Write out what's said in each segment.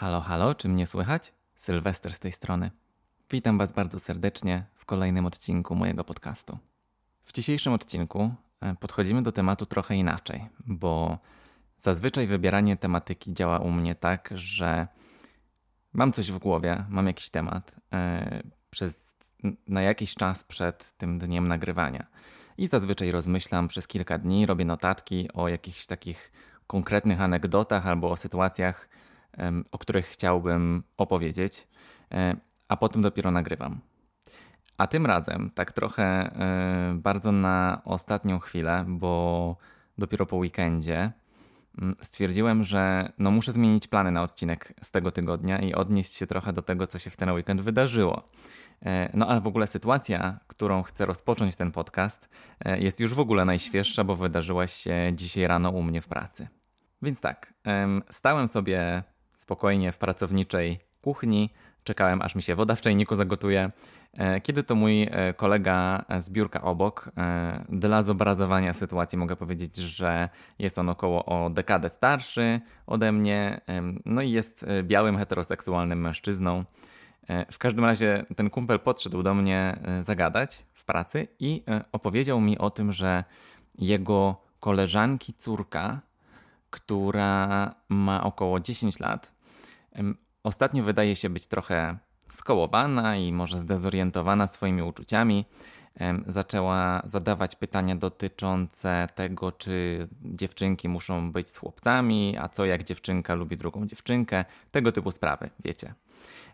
Halo, halo, czy mnie słychać? Sylwester z tej strony. Witam Was bardzo serdecznie w kolejnym odcinku mojego podcastu. W dzisiejszym odcinku e, podchodzimy do tematu trochę inaczej, bo zazwyczaj wybieranie tematyki działa u mnie tak, że mam coś w głowie, mam jakiś temat yy, przez, na jakiś czas przed tym dniem nagrywania. I zazwyczaj rozmyślam przez kilka dni, robię notatki o jakichś takich konkretnych anegdotach albo o sytuacjach, o których chciałbym opowiedzieć, e, a potem dopiero nagrywam. A tym razem, tak trochę e, bardzo na ostatnią chwilę, bo dopiero po weekendzie mm, stwierdziłem, że no muszę zmienić plany na odcinek z tego tygodnia i odnieść się trochę do tego, co się w ten weekend wydarzyło. E, no a w ogóle sytuacja, którą chcę rozpocząć ten podcast, jest już w ogóle najświeższa, bo wydarzyła się dzisiaj rano u mnie w pracy. Więc tak, stałem sobie spokojnie w pracowniczej kuchni, czekałem aż mi się woda w czajniku zagotuje. E, kiedy to mój e, kolega z biurka obok, e, dla zobrazowania sytuacji mogę powiedzieć, że jest on około o dekadę starszy ode mnie, no i jest białym, heteroseksualnym mężczyzną. W każdym razie ten kumpel podszedł do mnie zagadać w pracy i opowiedział mi o tym, że jego koleżanki córka która ma około 10 lat. Ostatnio wydaje się być trochę skołowana i może zdezorientowana swoimi uczuciami. Zaczęła zadawać pytania dotyczące tego, czy dziewczynki muszą być z chłopcami, a co jak dziewczynka lubi drugą dziewczynkę, tego typu sprawy, wiecie.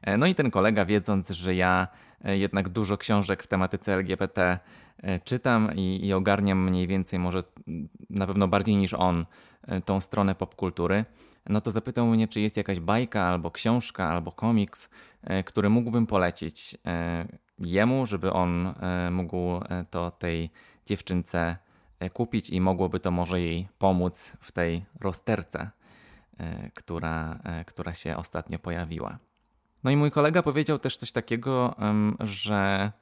E, no i ten kolega, wiedząc, że ja e, jednak dużo książek w tematyce LGBT e, czytam i, i ogarniam mniej więcej, może na pewno bardziej niż on, tą stronę popkultury, no to zapytał mnie, czy jest jakaś bajka, albo książka, albo komiks, który mógłbym polecić jemu, żeby on mógł to tej dziewczynce kupić i mogłoby to może jej pomóc w tej rozterce, która, która się ostatnio pojawiła. No i mój kolega powiedział też coś takiego, że,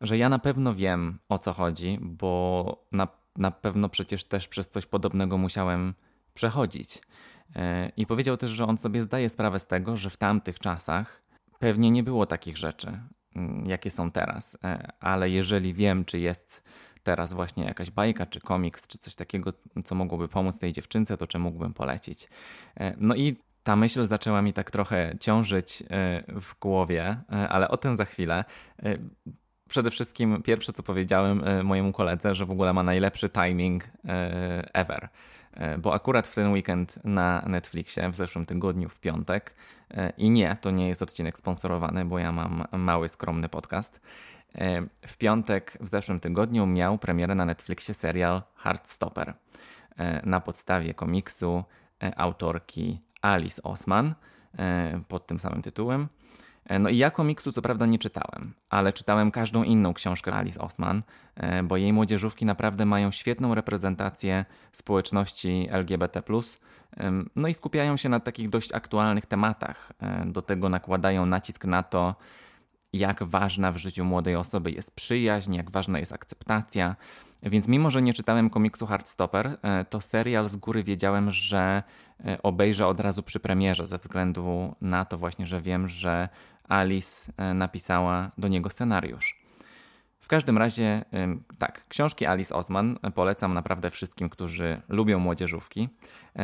że ja na pewno wiem o co chodzi, bo na, na pewno przecież też przez coś podobnego musiałem przechodzić. E, I powiedział też, że on sobie zdaje sprawę z tego, że w tamtych czasach pewnie nie było takich rzeczy, mm, jakie są teraz, e, ale jeżeli wiem, czy jest teraz właśnie jakaś bajka, czy komiks, czy coś takiego, co mogłoby pomóc tej dziewczynce, to czy mógłbym polecić. E, no i ta myśl zaczęła mi tak trochę ciążyć w głowie, ale o tym za chwilę. E, przede wszystkim pierwsze, co powiedziałem mojemu koledze, że w ogóle ma najlepszy timing ever. Bo akurat w ten weekend na Netflixie w zeszłym tygodniu, w piątek, i nie, to nie jest odcinek sponsorowany, bo ja mam mały, skromny podcast. W piątek w zeszłym tygodniu miał premierę na Netflixie serial Heartstopper na podstawie komiksu autorki Alice Osman e, pod tym samym tytułem. E, no i ja komiksu co prawda nie czytałem, ale czytałem każdą inną książkę Alice Osman, e, bo jej młodzieżówki naprawdę mają świetną reprezentację społeczności LGBT+, no i skupiają się na takich dość aktualnych tematach. Do tego nakładają nacisk na to, jak ważna w życiu młodej osoby jest przyjaźń, jak ważna jest akceptacja. Więc mimo, że nie czytałem komiksu Heartstopper, e, to serial z góry wiedziałem, że e, obejrzę od razu przy premierze, ze względu na to właśnie, że wiem, że Alice e, napisała do niego scenariusz. W każdym razie, tak, książki Alice Osman polecam naprawdę wszystkim, którzy lubią młodzieżówki.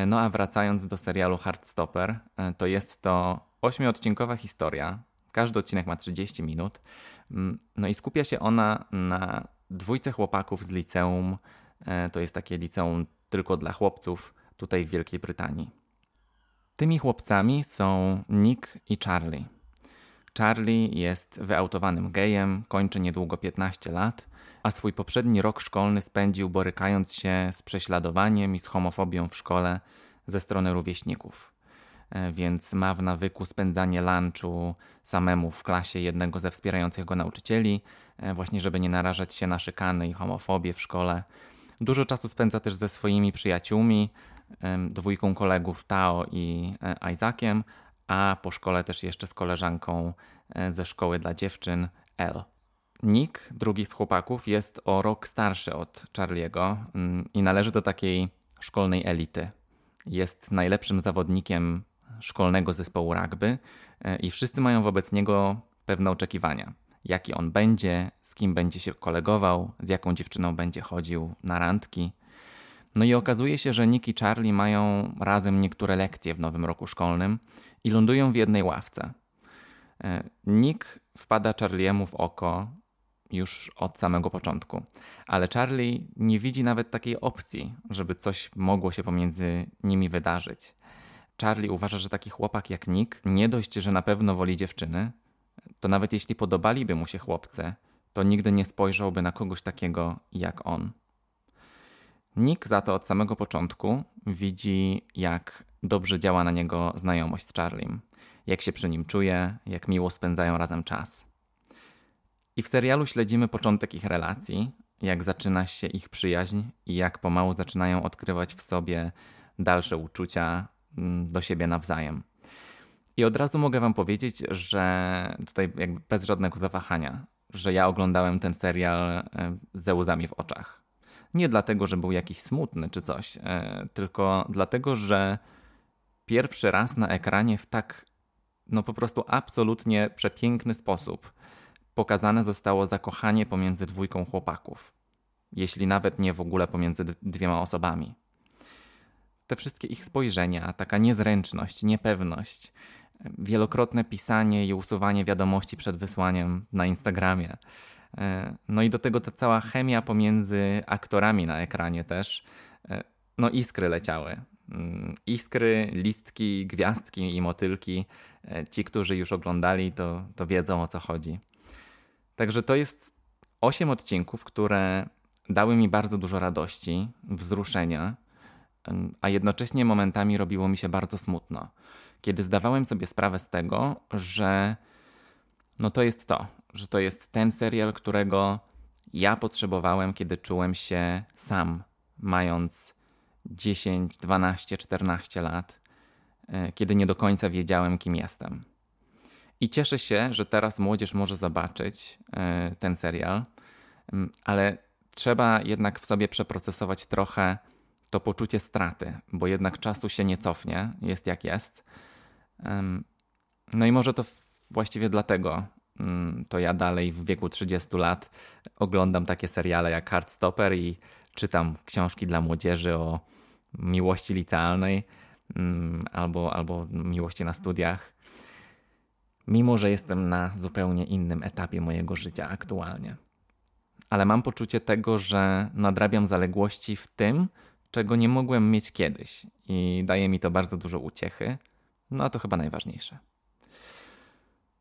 No a wracając do serialu Heartstopper, to jest to ośmiodcinkowa historia. Każdy odcinek ma 30 minut. Mm, no i skupia się ona na dwójce chłopaków z liceum. E, to jest takie liceum tylko dla chłopców tutaj w Wielkiej Brytanii. Tymi chłopcami są Nick i Charlie. Charlie jest wyautowanym gejem, kończy niedługo 15 lat, a swój poprzedni rok szkolny spędził borykając się z prześladowaniem i z homofobią w szkole ze strony rówieśników. E, więc ma w nawyku spędzanie lunchu samemu w klasie jednego ze wspierających go nauczycieli, e, właśnie żeby nie narażać się na szykany i homofobię w szkole. Dużo czasu spędza też ze swoimi przyjaciółmi, dwójką kolegów Tao i e, Isaaciem, a po szkole też jeszcze z koleżanką ze szkoły dla dziewczyn L. Nick, drugi z chłopaków, jest o rok starszy od Charliego mm, i należy do takiej szkolnej elity. Jest najlepszym zawodnikiem szkolnego zespołu rugby i wszyscy mają wobec niego pewne oczekiwania. Jaki on będzie, z kim będzie się kolegował, z jaką dziewczyną będzie chodził na randki. No i okazuje się, że Nick i Charlie mają razem niektóre lekcje w nowym roku szkolnym i lądują w jednej ławce. Nick wpada Charliemu w oko już od samego początku. Ale Charlie nie widzi nawet takiej opcji, żeby coś mogło się pomiędzy nimi wydarzyć. Charlie uważa, że taki chłopak jak Nick nie dość, że na pewno woli dziewczyny, to nawet jeśli podobaliby mu się chłopcy, to nigdy nie spojrzałby na kogoś takiego jak on. Nick za to od samego początku widzi, jak dobrze działa na niego znajomość z Charliem, jak się przy nim czuje, jak miło spędzają razem czas. I w serialu śledzimy początek ich relacji, jak zaczyna się ich przyjaźń i jak pomału zaczynają odkrywać w sobie dalsze uczucia mm, do siebie nawzajem. I od razu mogę Wam powiedzieć, że tutaj jakby bez żadnego zawahania, że ja oglądałem ten serial e, ze łzami w oczach. Nie dlatego, że był jakiś smutny czy coś, e, tylko dlatego, że pierwszy raz na ekranie w tak, no po prostu absolutnie przepiękny sposób pokazane zostało zakochanie pomiędzy dwójką chłopaków, jeśli nawet nie w ogóle pomiędzy dwiema osobami. Te wszystkie ich spojrzenia, taka niezręczność, niepewność, wielokrotne pisanie i usuwanie wiadomości przed wysłaniem na Instagramie. E, no i do tego ta cała chemia pomiędzy aktorami na ekranie też. E, no iskry leciały. Mm, iskry, listki, gwiazdki i motylki. E, ci, którzy już oglądali, to, to wiedzą o co chodzi. Także to jest osiem odcinków, które dały mi bardzo dużo radości, wzruszenia, a jednocześnie momentami robiło mi się bardzo smutno, kiedy zdawałem sobie sprawę z tego, że no to jest to, że to jest ten serial, którego ja potrzebowałem, kiedy czułem się sam, mając 10, 12, 14 lat, e, kiedy nie do końca wiedziałem, kim jestem. I cieszę się, że teraz młodzież może zobaczyć e, ten serial, mm, ale trzeba jednak w sobie przeprocesować trochę to poczucie straty, bo jednak czasu się nie cofnie, jest jak jest. No i może to właściwie dlatego to ja dalej w wieku 30 lat oglądam takie seriale jak Heartstopper i czytam książki dla młodzieży o miłości licealnej mm, albo, albo miłości na studiach mimo że jestem na zupełnie innym etapie mojego życia aktualnie. Ale mam poczucie tego, że nadrabiam zaległości w tym, czego nie mogłem mieć kiedyś, i daje mi to bardzo dużo uciechy. No a to chyba najważniejsze.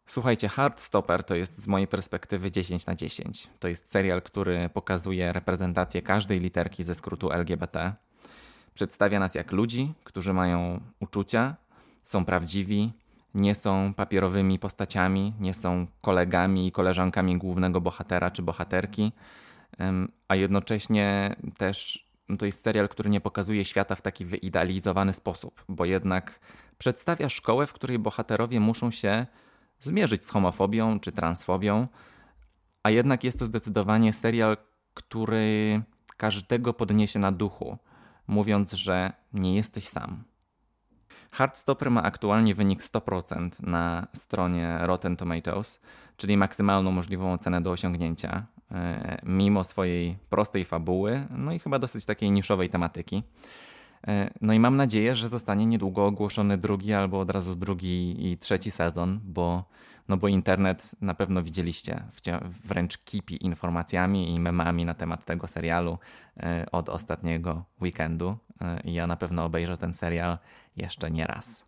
Słuchajcie, Hardstopper to jest z mojej perspektywy 10 na 10. To jest serial, który pokazuje reprezentację każdej literki ze skrótu LGBT. Przedstawia nas jak ludzi, którzy mają uczucia, są prawdziwi, nie są papierowymi postaciami, nie są kolegami i koleżankami głównego bohatera czy bohaterki, a jednocześnie też no to jest serial, który nie pokazuje świata w taki wyidealizowany sposób, bo jednak przedstawia szkołę, w której bohaterowie muszą się zmierzyć z homofobią czy transfobią, a jednak jest to zdecydowanie serial, który każdego podniesie na duchu, mówiąc, że nie jesteś sam. Hardstopper ma aktualnie wynik 100% na stronie Rotten Tomatoes, czyli maksymalną możliwą ocenę do osiągnięcia, e, mimo swojej prostej fabuły, no i chyba dosyć takiej niszowej tematyki. E, no i mam nadzieję, że zostanie niedługo ogłoszony drugi albo od razu drugi i trzeci sezon, bo no bo internet na pewno widzieliście wręcz kipi informacjami i memami na temat tego serialu e, od ostatniego weekendu. E, I ja na pewno obejrzę ten serial jeszcze nie raz.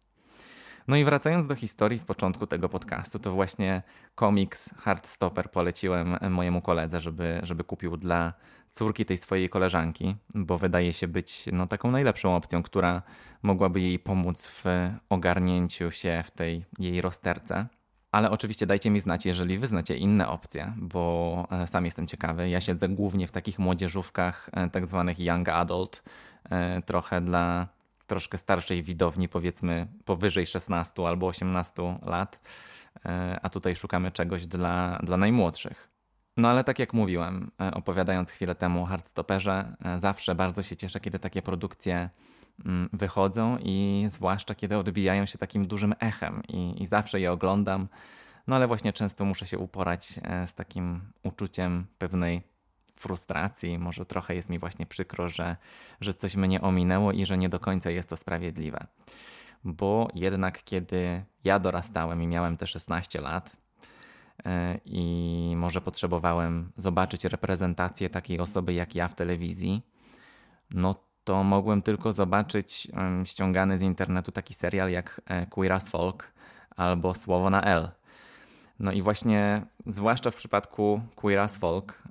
No i wracając do historii z początku tego podcastu, to właśnie komiks Hardstopper poleciłem mojemu koledze, żeby, żeby kupił dla córki tej swojej koleżanki, bo wydaje się być no, taką najlepszą opcją, która mogłaby jej pomóc w ogarnięciu się w tej jej rozterce. Ale oczywiście dajcie mi znać, jeżeli wy znacie inne opcje, bo e, sam jestem ciekawy. Ja siedzę głównie w takich młodzieżówkach, e, tak zwanych young adult, e, trochę dla troszkę starszej widowni, powiedzmy powyżej 16 albo 18 lat, a tutaj szukamy czegoś dla, dla najmłodszych. No ale tak jak mówiłem, opowiadając chwilę temu o Hardstopperze, zawsze bardzo się cieszę, kiedy takie produkcje mm, wychodzą i zwłaszcza kiedy odbijają się takim dużym echem i, i zawsze je oglądam. No ale właśnie często muszę się uporać e, z takim uczuciem pewnej frustracji. Może trochę jest mi właśnie przykro, że, że coś mnie ominęło i że nie do końca jest to sprawiedliwe. Bo jednak kiedy ja dorastałem i miałem te 16 lat, e, i może potrzebowałem zobaczyć reprezentację takiej osoby jak ja w telewizji, no to mogłem tylko zobaczyć ściągany z internetu taki serial jak e, Queer as Folk albo Słowo na L. No i właśnie, zwłaszcza w przypadku Queer as Folk,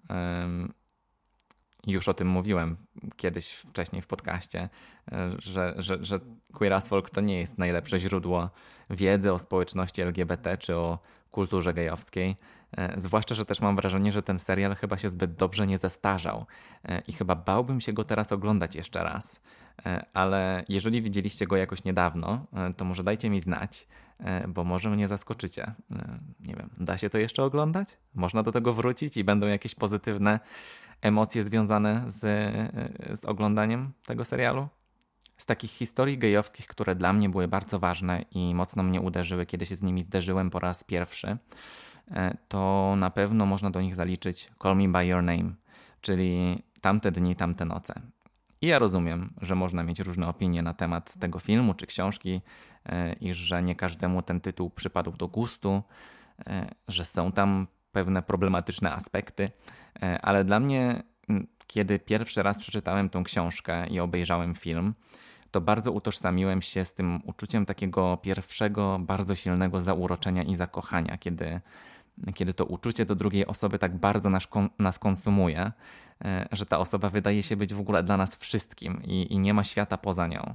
już o tym mówiłem kiedyś wcześniej w podcaście, e, że, że, że Queer as Folk to nie jest najlepsze źródło wiedzy o społeczności LGBT czy o kulturze gejowskiej. E, zwłaszcza, że też mam wrażenie, że ten serial chyba się zbyt dobrze nie zestarzał e, i chyba bałbym się go teraz oglądać jeszcze raz. Ale jeżeli widzieliście go jakoś niedawno, to może dajcie mi znać, bo może mnie zaskoczycie. Nie wiem, da się to jeszcze oglądać? Można do tego wrócić i będą jakieś pozytywne emocje związane z, z oglądaniem tego serialu. Z takich historii gejowskich, które dla mnie były bardzo ważne i mocno mnie uderzyły, kiedy się z nimi zderzyłem po raz pierwszy, e, to na pewno można do nich zaliczyć Call Me By Your Name, czyli tamte dni, tamte noce. I ja rozumiem, że można mieć różne opinie na temat tego filmu czy książki e, i że nie każdemu ten tytuł przypadł do gustu, e, że są tam pewne problematyczne aspekty, e, ale dla mnie, kiedy pierwszy raz przeczytałem tą książkę i obejrzałem film, to bardzo utożsamiłem się z tym uczuciem takiego pierwszego, bardzo silnego zauroczenia i zakochania, kiedy, kiedy to uczucie do drugiej osoby tak bardzo nas, nas konsumuje, e, że ta osoba wydaje się być w ogóle dla nas wszystkim i, i nie ma świata poza nią.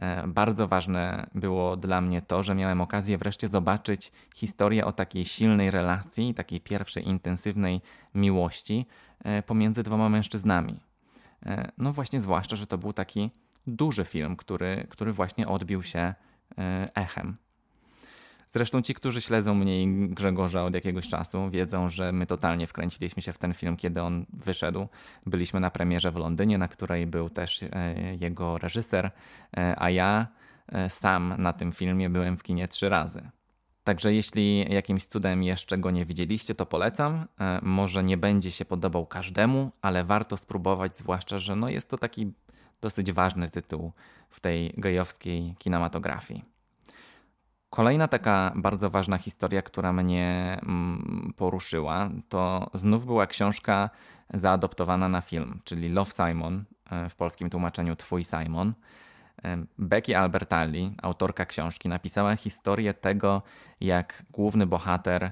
E, bardzo ważne było dla mnie to, że miałem okazję wreszcie zobaczyć historię o takiej silnej relacji, takiej pierwszej intensywnej miłości e, pomiędzy dwoma mężczyznami. E, no właśnie, zwłaszcza, że to był taki duży film, który, który właśnie odbił się echem. Zresztą ci, którzy śledzą mnie i Grzegorza od jakiegoś czasu, wiedzą, że my totalnie wkręciliśmy się w ten film, kiedy on wyszedł. Byliśmy na premierze w Londynie, na której był też e, jego reżyser, e, a ja e, sam na tym filmie byłem w kinie trzy razy. Także jeśli jakimś cudem jeszcze go nie widzieliście, to polecam. Może nie będzie się podobał każdemu, ale warto spróbować, zwłaszcza, że no jest to taki dosyć ważny tytuł w tej gejowskiej kinematografii. Kolejna taka bardzo ważna historia, która mnie mm, poruszyła, to znów była książka zaadoptowana na film, czyli Love Simon, e, w polskim tłumaczeniu Twój Simon. E, Becky Albertalli, autorka książki, napisała historię tego, jak główny bohater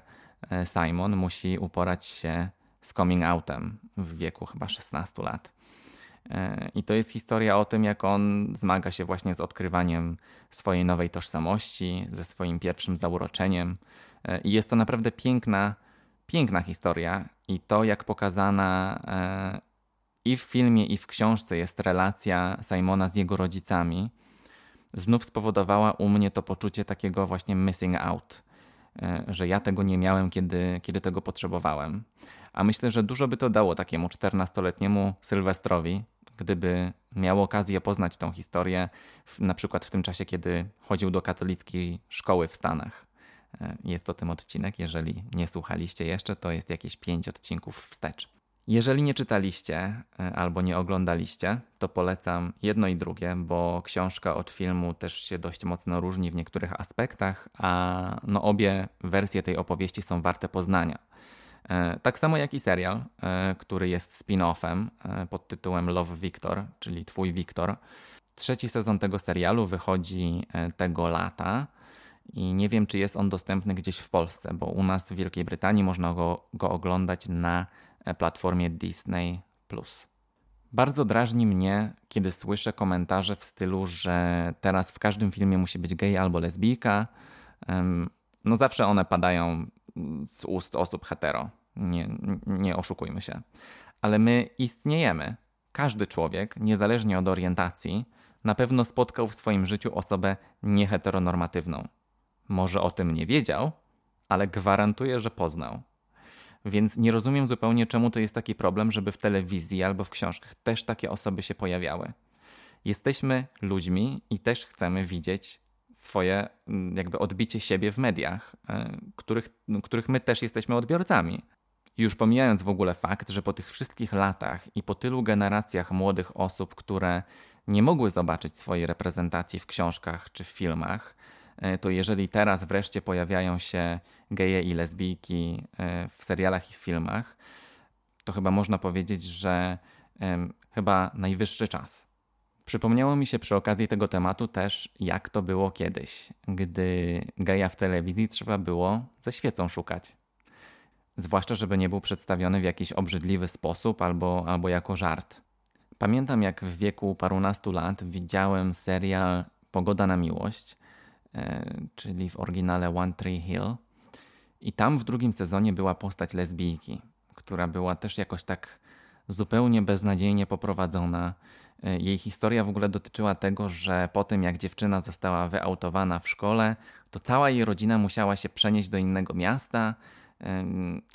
e, Simon musi uporać się z coming outem w wieku chyba 16 lat. I to jest historia o tym, jak on zmaga się właśnie z odkrywaniem swojej nowej tożsamości, ze swoim pierwszym zauroczeniem. I jest to naprawdę piękna, piękna historia. I to, jak pokazana e, i w filmie, i w książce jest relacja Simona z jego rodzicami, znów spowodowała u mnie to poczucie takiego właśnie missing out, e, że ja tego nie miałem, kiedy, kiedy tego potrzebowałem. A myślę, że dużo by to dało takiemu 14-letniemu Sylwestrowi, gdyby miał okazję poznać tą historię, na przykład w tym czasie, kiedy chodził do katolickiej szkoły w Stanach. E, jest to tym odcinek. Jeżeli nie słuchaliście jeszcze, to jest jakieś pięć odcinków wstecz. Jeżeli nie czytaliście e, albo nie oglądaliście, to polecam jedno i drugie, bo książka od filmu też się dość mocno różni w niektórych aspektach, a no obie wersje tej opowieści są warte poznania. E, tak samo jak i serial, e, który jest spin-offem pod tytułem Love Victor, czyli Twój Wiktor. Trzeci sezon tego serialu wychodzi tego lata i nie wiem, czy jest on dostępny gdzieś w Polsce, bo u nas w Wielkiej Brytanii można go, go oglądać na platformie Disney. Bardzo drażni mnie, kiedy słyszę komentarze w stylu, że teraz w każdym filmie musi być gej albo lesbijka. No zawsze one padają z ust osób hetero. Nie, nie oszukujmy się. Ale my istniejemy. Każdy człowiek, niezależnie od orientacji, na pewno spotkał w swoim życiu osobę nieheteronormatywną. Może o tym nie wiedział, ale gwarantuję, że poznał. Więc nie rozumiem zupełnie, czemu to jest taki problem, żeby w telewizji albo w książkach też takie osoby się pojawiały. jesteśmy ludźmi i też chcemy widzieć swoje mm, jakby odbicie siebie w mediach, e, których, no, których my też jesteśmy odbiorcami. Już pomijając w ogóle fakt, że po tych wszystkich latach i po tylu generacjach młodych osób, które nie mogły zobaczyć swojej reprezentacji w książkach czy w filmach, to jeżeli teraz wreszcie pojawiają się geje i lesbijki e, w serialach i filmach, to chyba można powiedzieć, że chyba najwyższy czas. Przypomniało mi się przy okazji tego tematu też, jak to było kiedyś, gdy geja w telewizji trzeba było ze świecą szukać. Zwłaszcza, żeby nie był przedstawiony w jakiś obrzydliwy sposób albo, albo jako żart. Pamiętam, jak w wieku parunastu lat widziałem serial Pogoda na miłość, e, czyli w oryginale One Tree Hill. I tam w drugim sezonie była postać lesbijki, która była też jakoś tak zupełnie beznadziejnie poprowadzona. E, jej historia w ogóle dotyczyła tego, że po tym jak dziewczyna została wyautowana w szkole, to cała jej rodzina musiała się przenieść do innego miasta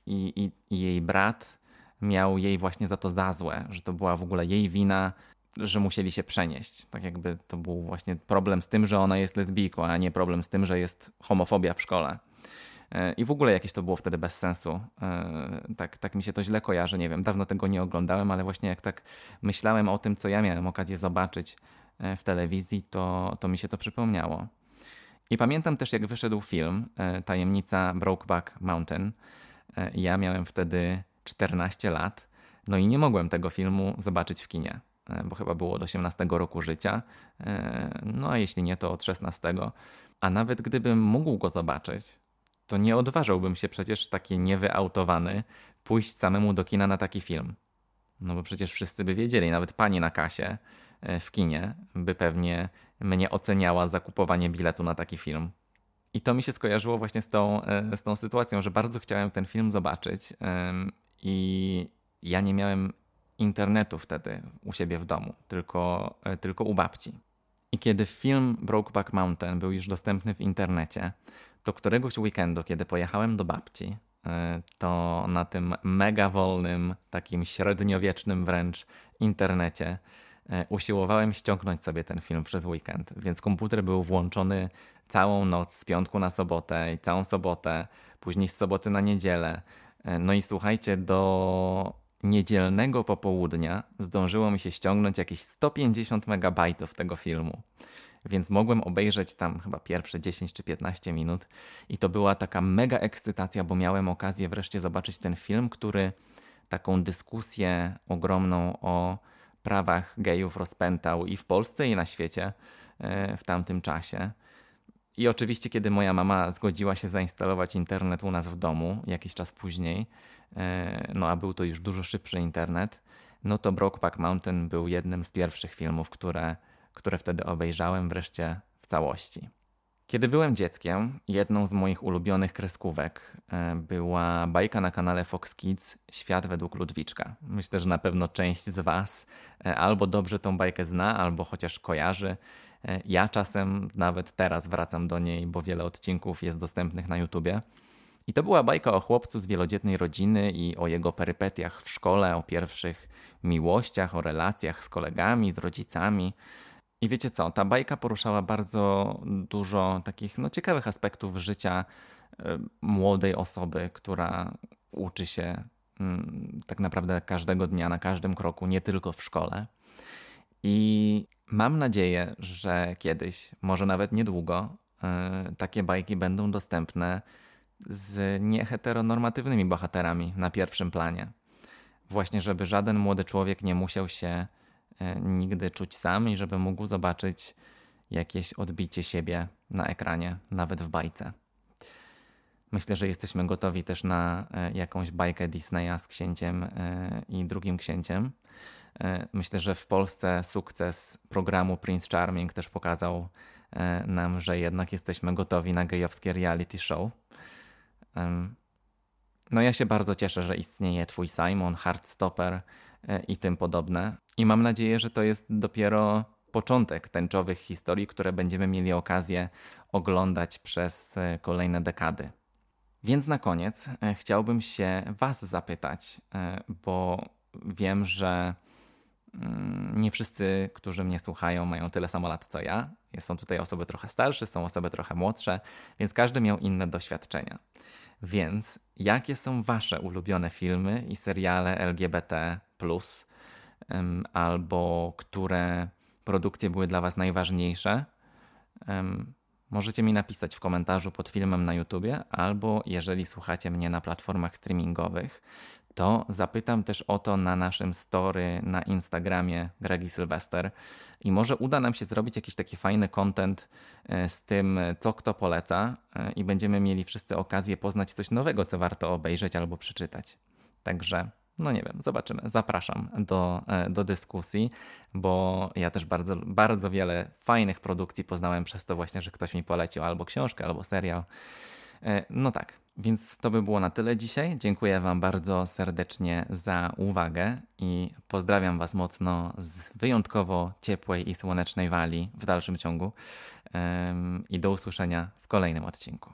i, i, i jej brat miał jej właśnie za to za złe, że to była w ogóle jej wina, że musieli się przenieść. Tak jakby to był właśnie problem z tym, że ona jest lesbijką, a nie problem z tym, że jest homofobia w szkole. E, I w ogóle jakieś to było wtedy bez sensu. E, tak, tak mi się to źle kojarzy, nie wiem, dawno tego nie oglądałem, ale właśnie jak tak myślałem o tym, co ja miałem okazję zobaczyć e, w telewizji, to, to mi się to przypomniało. I pamiętam też, jak wyszedł film Tajemnica Brokeback Mountain. Ja miałem wtedy 14 lat, no i nie mogłem tego filmu zobaczyć w kinie, bo chyba było od 18 roku życia, no a jeśli nie, to od 16. A nawet gdybym mógł go zobaczyć, to nie odważałbym się przecież taki niewyautowany pójść samemu do kina na taki film. No bo przecież wszyscy by wiedzieli, nawet pani na kasie e, w kinie by pewnie mnie oceniała za kupowanie biletu na taki film. I to mi się skojarzyło właśnie z tą, e, z tą sytuacją, że bardzo chciałem ten film zobaczyć i ja nie miałem internetu wtedy u siebie w domu, tylko, e, tylko u babci. I kiedy film Brokeback Mountain był już dostępny w internecie, to któregoś weekendu, kiedy pojechałem do babci, e, to na tym mega wolnym, takim średniowiecznym wręcz internecie e, usiłowałem ściągnąć sobie ten film przez weekend, więc komputer był włączony całą noc z piątku na sobotę i całą sobotę, później z soboty na niedzielę. No i słuchajcie, do niedzielnego popołudnia zdążyło mi się ściągnąć jakieś 150 megabajtów tego filmu więc mogłem obejrzeć tam chyba pierwsze 10 czy 15 minut i to była taka mega ekscytacja, bo miałem okazję wreszcie zobaczyć ten film, który taką dyskusję ogromną o prawach gejów rozpętał i w Polsce, i na świecie e, w tamtym czasie. I oczywiście, kiedy moja mama zgodziła się zainstalować internet u nas w domu jakiś czas później, e, no a był to już dużo szybszy internet, no to Brokeback Mountain był jednym z pierwszych filmów, które które wtedy obejrzałem wreszcie w całości. Kiedy byłem dzieckiem, jedną z moich ulubionych kreskówek e, była bajka na kanale Fox Kids Świat według Ludwiczka. Myślę, że na pewno część z Was e, albo dobrze tą bajkę zna, albo chociaż kojarzy. E, ja czasem nawet teraz wracam do niej, bo wiele odcinków jest dostępnych na YouTubie. I to była bajka o chłopcu z wielodzietnej rodziny i o jego perypetiach w szkole, o pierwszych miłościach, o relacjach z kolegami, z rodzicami. I wiecie co, ta bajka poruszała bardzo dużo takich no, ciekawych aspektów życia e, młodej osoby, która uczy się mm, tak naprawdę każdego dnia, na każdym kroku, nie tylko w szkole. I mam nadzieję, że kiedyś, może nawet niedługo, e, takie bajki będą dostępne z nieheteronormatywnymi bohaterami na pierwszym planie. Właśnie, żeby żaden młody człowiek nie musiał się nigdy czuć sam i żeby mógł zobaczyć jakieś odbicie siebie na ekranie, nawet w bajce. Myślę, że jesteśmy gotowi też na e, jakąś bajkę Disneya z księciem e, i drugim księciem. Myślę, że w Polsce sukces programu Prince Charming też pokazał nam, że jednak jesteśmy gotowi na gejowskie reality show. No ja się bardzo cieszę, że istnieje Twój Simon, Heartstopper, i tym podobne. I mam nadzieję, że to jest dopiero początek tęczowych historii, które będziemy mieli okazję oglądać przez e, kolejne dekady. Więc na koniec e, chciałbym się Was zapytać, e, bo wiem, że mm, nie wszyscy, którzy mnie słuchają, mają tyle samo lat co ja. Są tutaj osoby trochę starsze, są osoby trochę młodsze, więc każdy miał inne doświadczenia. Więc jakie są Wasze ulubione filmy i seriale LGBT, albo które produkcje były dla Was najważniejsze? Możecie mi napisać w komentarzu pod filmem na YouTubie, albo jeżeli słuchacie mnie na platformach streamingowych, to zapytam też o to na naszym story na Instagramie Gregi Sylwester i może uda nam się zrobić jakiś taki fajny content e, z tym, co kto poleca e, i będziemy mieli wszyscy okazję poznać coś nowego, co warto obejrzeć albo przeczytać. Także no nie wiem, zobaczymy. Zapraszam do, e, do dyskusji, bo ja też bardzo, bardzo wiele fajnych produkcji poznałem przez to właśnie, że ktoś mi polecił albo książkę, albo serial. E, no tak, więc to by było na tyle dzisiaj. Dziękuję Wam bardzo serdecznie za uwagę i pozdrawiam Was mocno z wyjątkowo ciepłej i słonecznej wali w dalszym ciągu. I do usłyszenia w kolejnym odcinku.